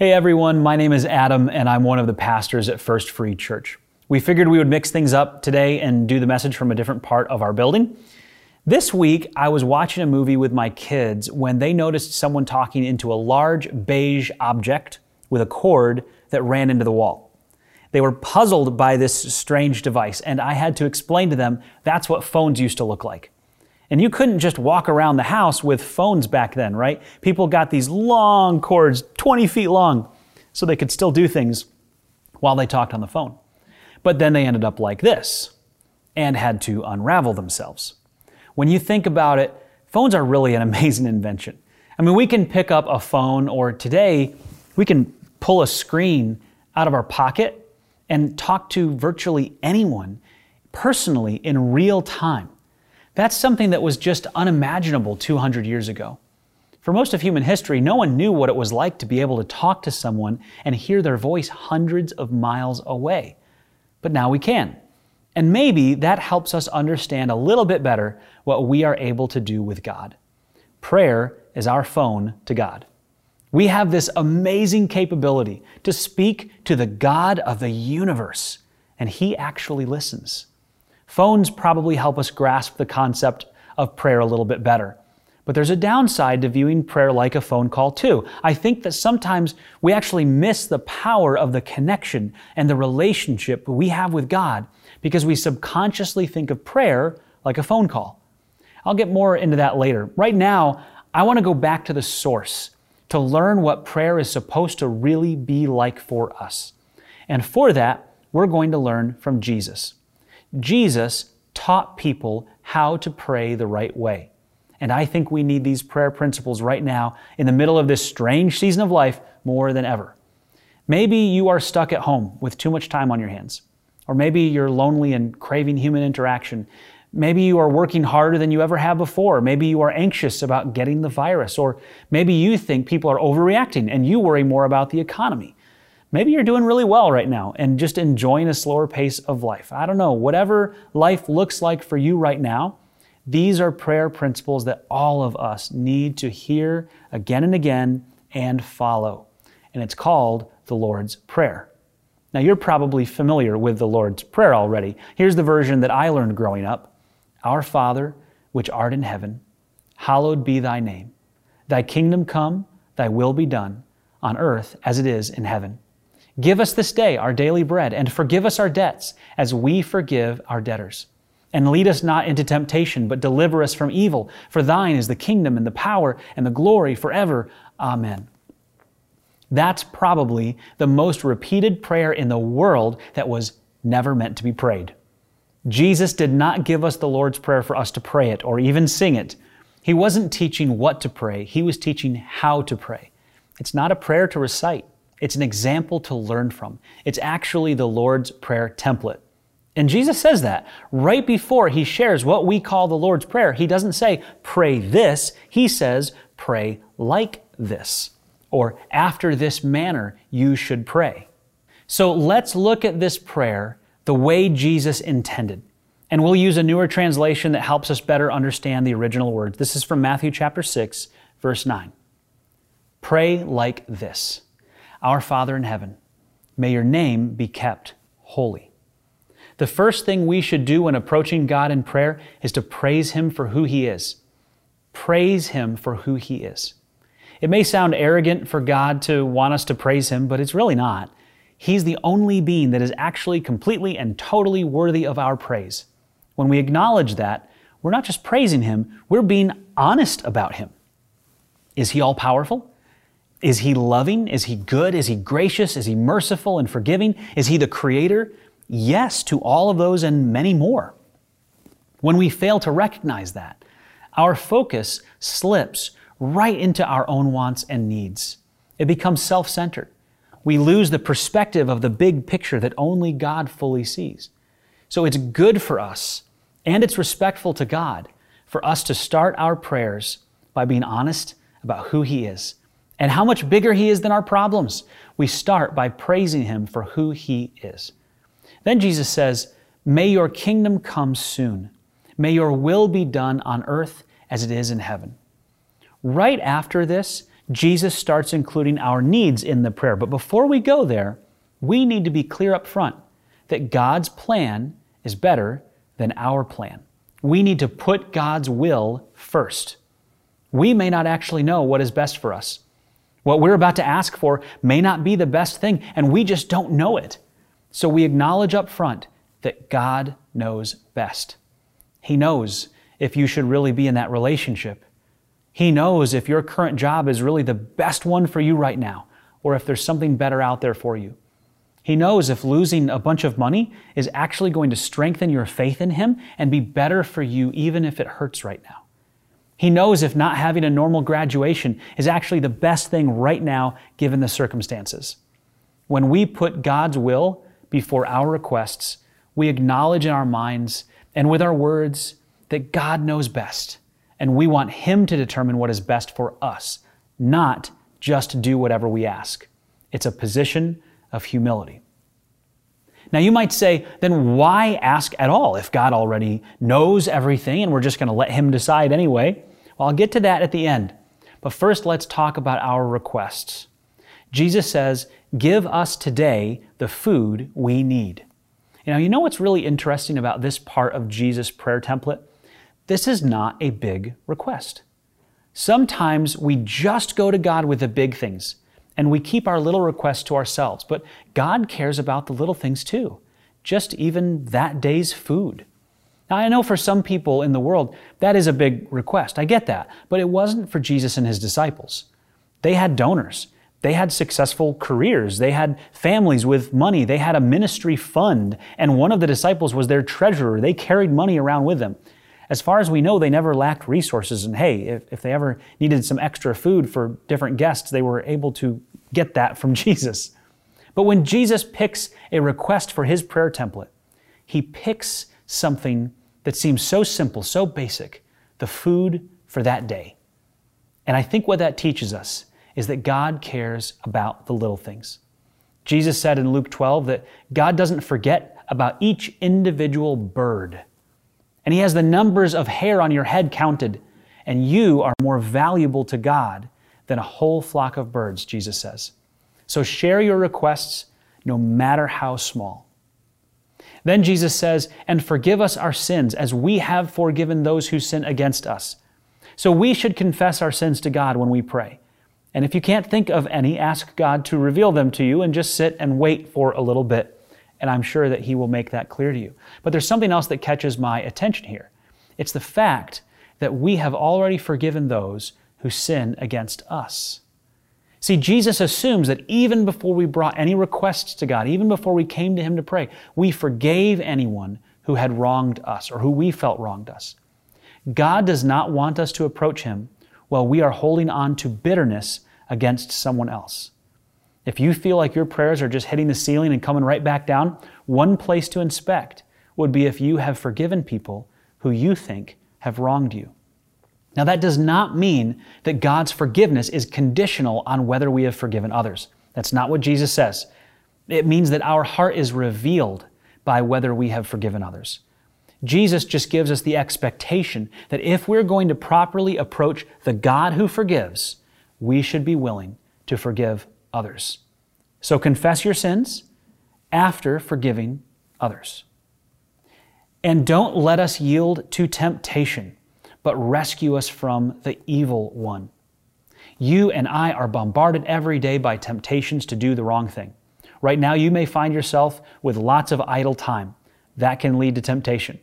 Hey everyone, my name is Adam and I'm one of the pastors at First Free Church. We figured we would mix things up today and do the message from a different part of our building. This week, I was watching a movie with my kids when they noticed someone talking into a large beige object with a cord that ran into the wall. They were puzzled by this strange device, and I had to explain to them that's what phones used to look like. And you couldn't just walk around the house with phones back then, right? People got these long cords, 20 feet long, so they could still do things while they talked on the phone. But then they ended up like this and had to unravel themselves. When you think about it, phones are really an amazing invention. I mean, we can pick up a phone, or today, we can pull a screen out of our pocket and talk to virtually anyone personally in real time. That's something that was just unimaginable 200 years ago. For most of human history, no one knew what it was like to be able to talk to someone and hear their voice hundreds of miles away. But now we can. And maybe that helps us understand a little bit better what we are able to do with God. Prayer is our phone to God. We have this amazing capability to speak to the God of the universe, and He actually listens. Phones probably help us grasp the concept of prayer a little bit better. But there's a downside to viewing prayer like a phone call, too. I think that sometimes we actually miss the power of the connection and the relationship we have with God because we subconsciously think of prayer like a phone call. I'll get more into that later. Right now, I want to go back to the source to learn what prayer is supposed to really be like for us. And for that, we're going to learn from Jesus. Jesus taught people how to pray the right way. And I think we need these prayer principles right now in the middle of this strange season of life more than ever. Maybe you are stuck at home with too much time on your hands. Or maybe you're lonely and craving human interaction. Maybe you are working harder than you ever have before. Maybe you are anxious about getting the virus. Or maybe you think people are overreacting and you worry more about the economy. Maybe you're doing really well right now and just enjoying a slower pace of life. I don't know. Whatever life looks like for you right now, these are prayer principles that all of us need to hear again and again and follow. And it's called the Lord's Prayer. Now, you're probably familiar with the Lord's Prayer already. Here's the version that I learned growing up Our Father, which art in heaven, hallowed be thy name. Thy kingdom come, thy will be done, on earth as it is in heaven. Give us this day our daily bread, and forgive us our debts, as we forgive our debtors. And lead us not into temptation, but deliver us from evil. For thine is the kingdom, and the power, and the glory forever. Amen. That's probably the most repeated prayer in the world that was never meant to be prayed. Jesus did not give us the Lord's Prayer for us to pray it or even sing it. He wasn't teaching what to pray, He was teaching how to pray. It's not a prayer to recite. It's an example to learn from. It's actually the Lord's Prayer template. And Jesus says that right before he shares what we call the Lord's Prayer. He doesn't say, pray this. He says, pray like this. Or after this manner, you should pray. So let's look at this prayer the way Jesus intended. And we'll use a newer translation that helps us better understand the original words. This is from Matthew chapter 6, verse 9. Pray like this. Our Father in heaven, may your name be kept holy. The first thing we should do when approaching God in prayer is to praise Him for who He is. Praise Him for who He is. It may sound arrogant for God to want us to praise Him, but it's really not. He's the only being that is actually completely and totally worthy of our praise. When we acknowledge that, we're not just praising Him, we're being honest about Him. Is He all powerful? Is he loving? Is he good? Is he gracious? Is he merciful and forgiving? Is he the creator? Yes, to all of those and many more. When we fail to recognize that, our focus slips right into our own wants and needs. It becomes self centered. We lose the perspective of the big picture that only God fully sees. So it's good for us, and it's respectful to God, for us to start our prayers by being honest about who He is and how much bigger He is than our problems. We start by praising Him for who He is. Then Jesus says, May your kingdom come soon. May your will be done on earth as it is in heaven. Right after this, Jesus starts including our needs in the prayer. But before we go there, we need to be clear up front that God's plan is better than our plan. We need to put God's will first. We may not actually know what is best for us. What we're about to ask for may not be the best thing, and we just don't know it. So we acknowledge up front that God knows best. He knows if you should really be in that relationship. He knows if your current job is really the best one for you right now, or if there's something better out there for you. He knows if losing a bunch of money is actually going to strengthen your faith in Him and be better for you, even if it hurts right now. He knows if not having a normal graduation is actually the best thing right now, given the circumstances. When we put God's will before our requests, we acknowledge in our minds and with our words that God knows best, and we want Him to determine what is best for us, not just do whatever we ask. It's a position of humility. Now, you might say, then why ask at all if God already knows everything and we're just going to let Him decide anyway? Well, I'll get to that at the end. But first, let's talk about our requests. Jesus says, Give us today the food we need. Now, you know what's really interesting about this part of Jesus' prayer template? This is not a big request. Sometimes we just go to God with the big things and we keep our little requests to ourselves. But God cares about the little things too, just even that day's food. Now, I know for some people in the world, that is a big request. I get that. But it wasn't for Jesus and his disciples. They had donors. They had successful careers. They had families with money. They had a ministry fund. And one of the disciples was their treasurer. They carried money around with them. As far as we know, they never lacked resources. And hey, if, if they ever needed some extra food for different guests, they were able to get that from Jesus. But when Jesus picks a request for his prayer template, he picks something that seems so simple, so basic, the food for that day. And I think what that teaches us is that God cares about the little things. Jesus said in Luke 12 that God doesn't forget about each individual bird and He has the numbers of hair on your head counted, and you are more valuable to God than a whole flock of birds, Jesus says. So share your requests, no matter how small. Then Jesus says, And forgive us our sins as we have forgiven those who sin against us. So we should confess our sins to God when we pray. And if you can't think of any, ask God to reveal them to you and just sit and wait for a little bit and I'm sure that He will make that clear to you. But there's something else that catches my attention here. It's the fact that we have already forgiven those who sin against us. See, Jesus assumes that even before we brought any requests to God, even before we came to Him to pray, we forgave anyone who had wronged us or who we felt wronged us. God does not want us to approach Him while we are holding on to bitterness against someone else. If you feel like your prayers are just hitting the ceiling and coming right back down, one place to inspect would be if you have forgiven people who you think have wronged you. Now, that does not mean that God's forgiveness is conditional on whether we have forgiven others. That's not what Jesus says. It means that our heart is revealed by whether we have forgiven others. Jesus just gives us the expectation that if we're going to properly approach the God who forgives, we should be willing to forgive others. So confess your sins after forgiving others. And don't let us yield to temptation, but rescue us from the evil one. You and I are bombarded every day by temptations to do the wrong thing. Right now, you may find yourself with lots of idle time. That can lead to temptation.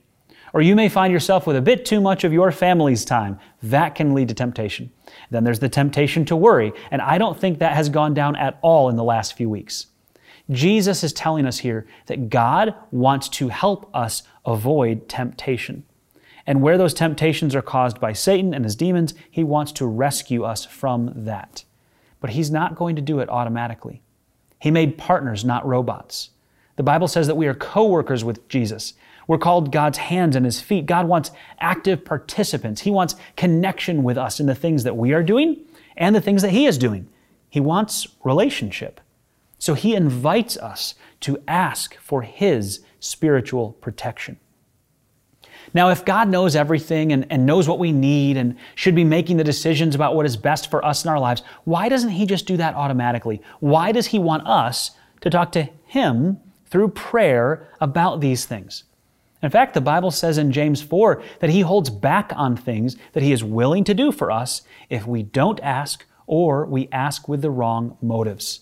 Or you may find yourself with a bit too much of your family's time. That can lead to temptation. Then there's the temptation to worry, and I don't think that has gone down at all in the last few weeks. Jesus is telling us here that God wants to help us avoid temptation. And where those temptations are caused by Satan and his demons, he wants to rescue us from that. But he's not going to do it automatically. He made partners, not robots. The Bible says that we are co workers with Jesus. We're called God's hands and His feet. God wants active participants. He wants connection with us in the things that we are doing and the things that He is doing. He wants relationship. So He invites us to ask for His spiritual protection. Now, if God knows everything and, and knows what we need and should be making the decisions about what is best for us in our lives, why doesn't He just do that automatically? Why does He want us to talk to Him through prayer about these things? In fact, the Bible says in James 4 that He holds back on things that He is willing to do for us if we don't ask or we ask with the wrong motives.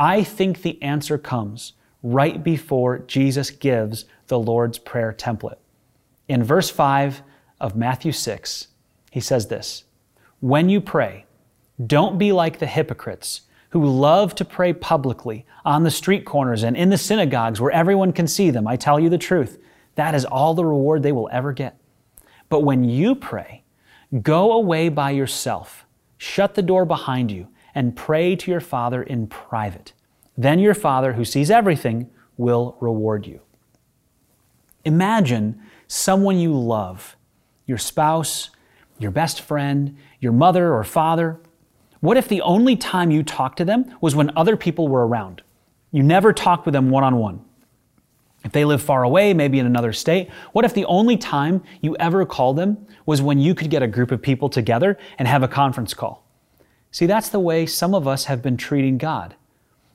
I think the answer comes right before Jesus gives the Lord's Prayer template. In verse 5 of Matthew 6, he says this When you pray, don't be like the hypocrites who love to pray publicly on the street corners and in the synagogues where everyone can see them. I tell you the truth, that is all the reward they will ever get. But when you pray, go away by yourself, shut the door behind you, and pray to your Father in private. Then your Father, who sees everything, will reward you. Imagine someone you love, your spouse, your best friend, your mother or father. What if the only time you talked to them was when other people were around? You never talked with them one on one. If they live far away, maybe in another state, what if the only time you ever called them was when you could get a group of people together and have a conference call? See, that's the way some of us have been treating God.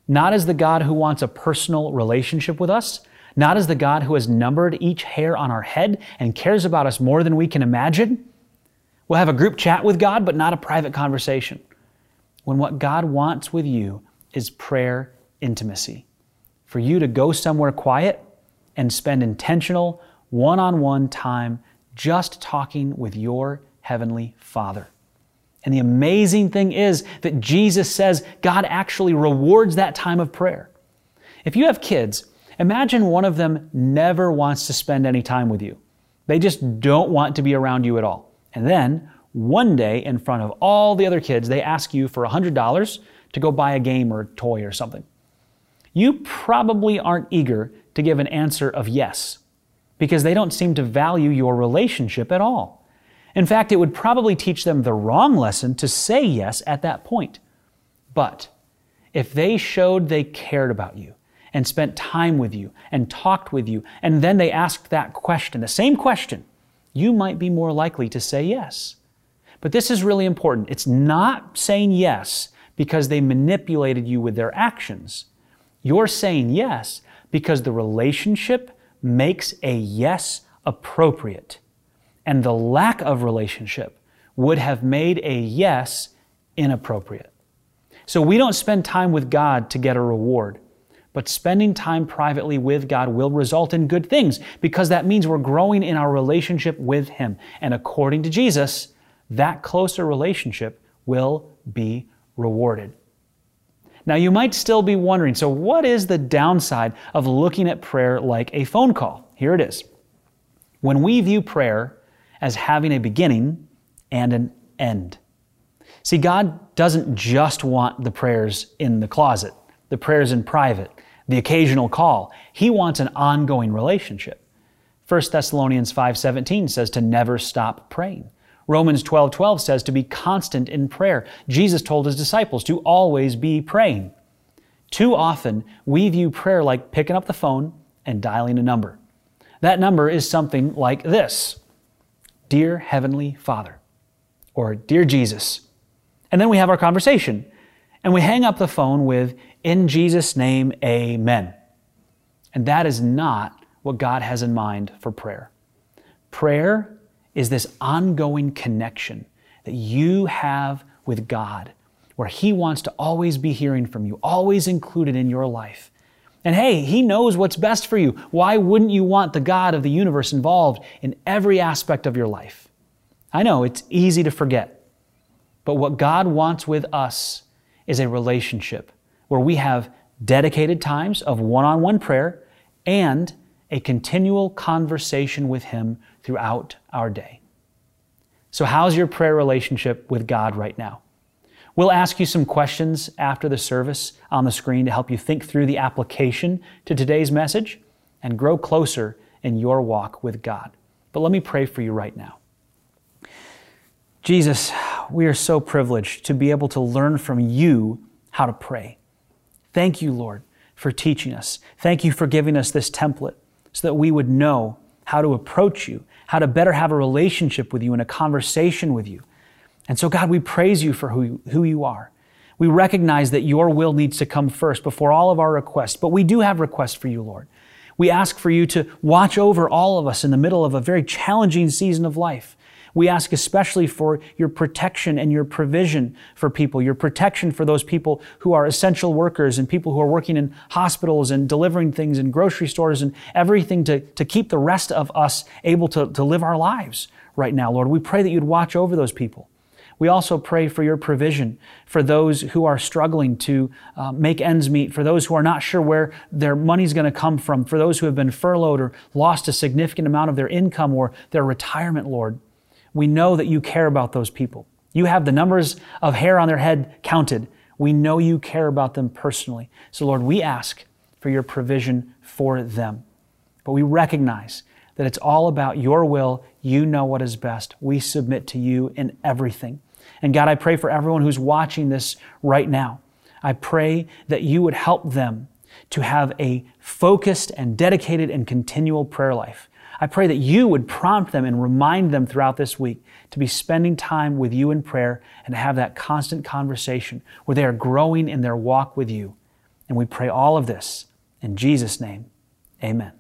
Not as the God who wants a personal relationship with us, not as the God who has numbered each hair on our head and cares about us more than we can imagine. We'll have a group chat with God, but not a private conversation. When what God wants with you is prayer intimacy, for you to go somewhere quiet and spend intentional, one on one time just talking with your Heavenly Father. And the amazing thing is that Jesus says God actually rewards that time of prayer. If you have kids, Imagine one of them never wants to spend any time with you. They just don't want to be around you at all. And then, one day, in front of all the other kids, they ask you for $100 to go buy a game or a toy or something. You probably aren't eager to give an answer of yes, because they don't seem to value your relationship at all. In fact, it would probably teach them the wrong lesson to say yes at that point. But if they showed they cared about you, and spent time with you and talked with you, and then they asked that question, the same question, you might be more likely to say yes. But this is really important. It's not saying yes because they manipulated you with their actions. You're saying yes because the relationship makes a yes appropriate. And the lack of relationship would have made a yes inappropriate. So we don't spend time with God to get a reward. But spending time privately with God will result in good things because that means we're growing in our relationship with Him. And according to Jesus, that closer relationship will be rewarded. Now, you might still be wondering so, what is the downside of looking at prayer like a phone call? Here it is. When we view prayer as having a beginning and an end, see, God doesn't just want the prayers in the closet the prayers in private, the occasional call. He wants an ongoing relationship. 1 Thessalonians 5:17 says to never stop praying. Romans 12:12 12 says to be constant in prayer. Jesus told his disciples to always be praying. Too often, we view prayer like picking up the phone and dialing a number. That number is something like this Dear Heavenly Father, or Dear Jesus. And then we have our conversation, and we hang up the phone with, in Jesus' name, amen. And that is not what God has in mind for prayer. Prayer is this ongoing connection that you have with God, where He wants to always be hearing from you, always included in your life. And hey, He knows what's best for you. Why wouldn't you want the God of the universe involved in every aspect of your life? I know it's easy to forget, but what God wants with us is a relationship where we have dedicated times of one on one prayer and a continual conversation with Him throughout our day. So, how's your prayer relationship with God right now? We'll ask you some questions after the service on the screen to help you think through the application to today's message and grow closer in your walk with God. But let me pray for you right now. Jesus, we are so privileged to be able to learn from you how to pray. Thank you, Lord, for teaching us. Thank you for giving us this template so that we would know how to approach you, how to better have a relationship with you and a conversation with you. And so, God, we praise you for who, who you are. We recognize that your will needs to come first before all of our requests, but we do have requests for you, Lord. We ask for you to watch over all of us in the middle of a very challenging season of life. We ask especially for your protection and your provision for people, your protection for those people who are essential workers and people who are working in hospitals and delivering things in grocery stores and everything to, to keep the rest of us able to, to live our lives right now, Lord. We pray that you'd watch over those people. We also pray for your provision for those who are struggling to uh, make ends meet, for those who are not sure where their money's going to come from, for those who have been furloughed or lost a significant amount of their income or their retirement, Lord. We know that you care about those people. You have the numbers of hair on their head counted. We know you care about them personally. So, Lord, we ask for your provision for them. But we recognize that it's all about your will. You know what is best. We submit to you in everything. And God, I pray for everyone who's watching this right now. I pray that you would help them to have a focused and dedicated and continual prayer life. I pray that you would prompt them and remind them throughout this week to be spending time with you in prayer and to have that constant conversation where they are growing in their walk with you. And we pray all of this in Jesus' name. Amen.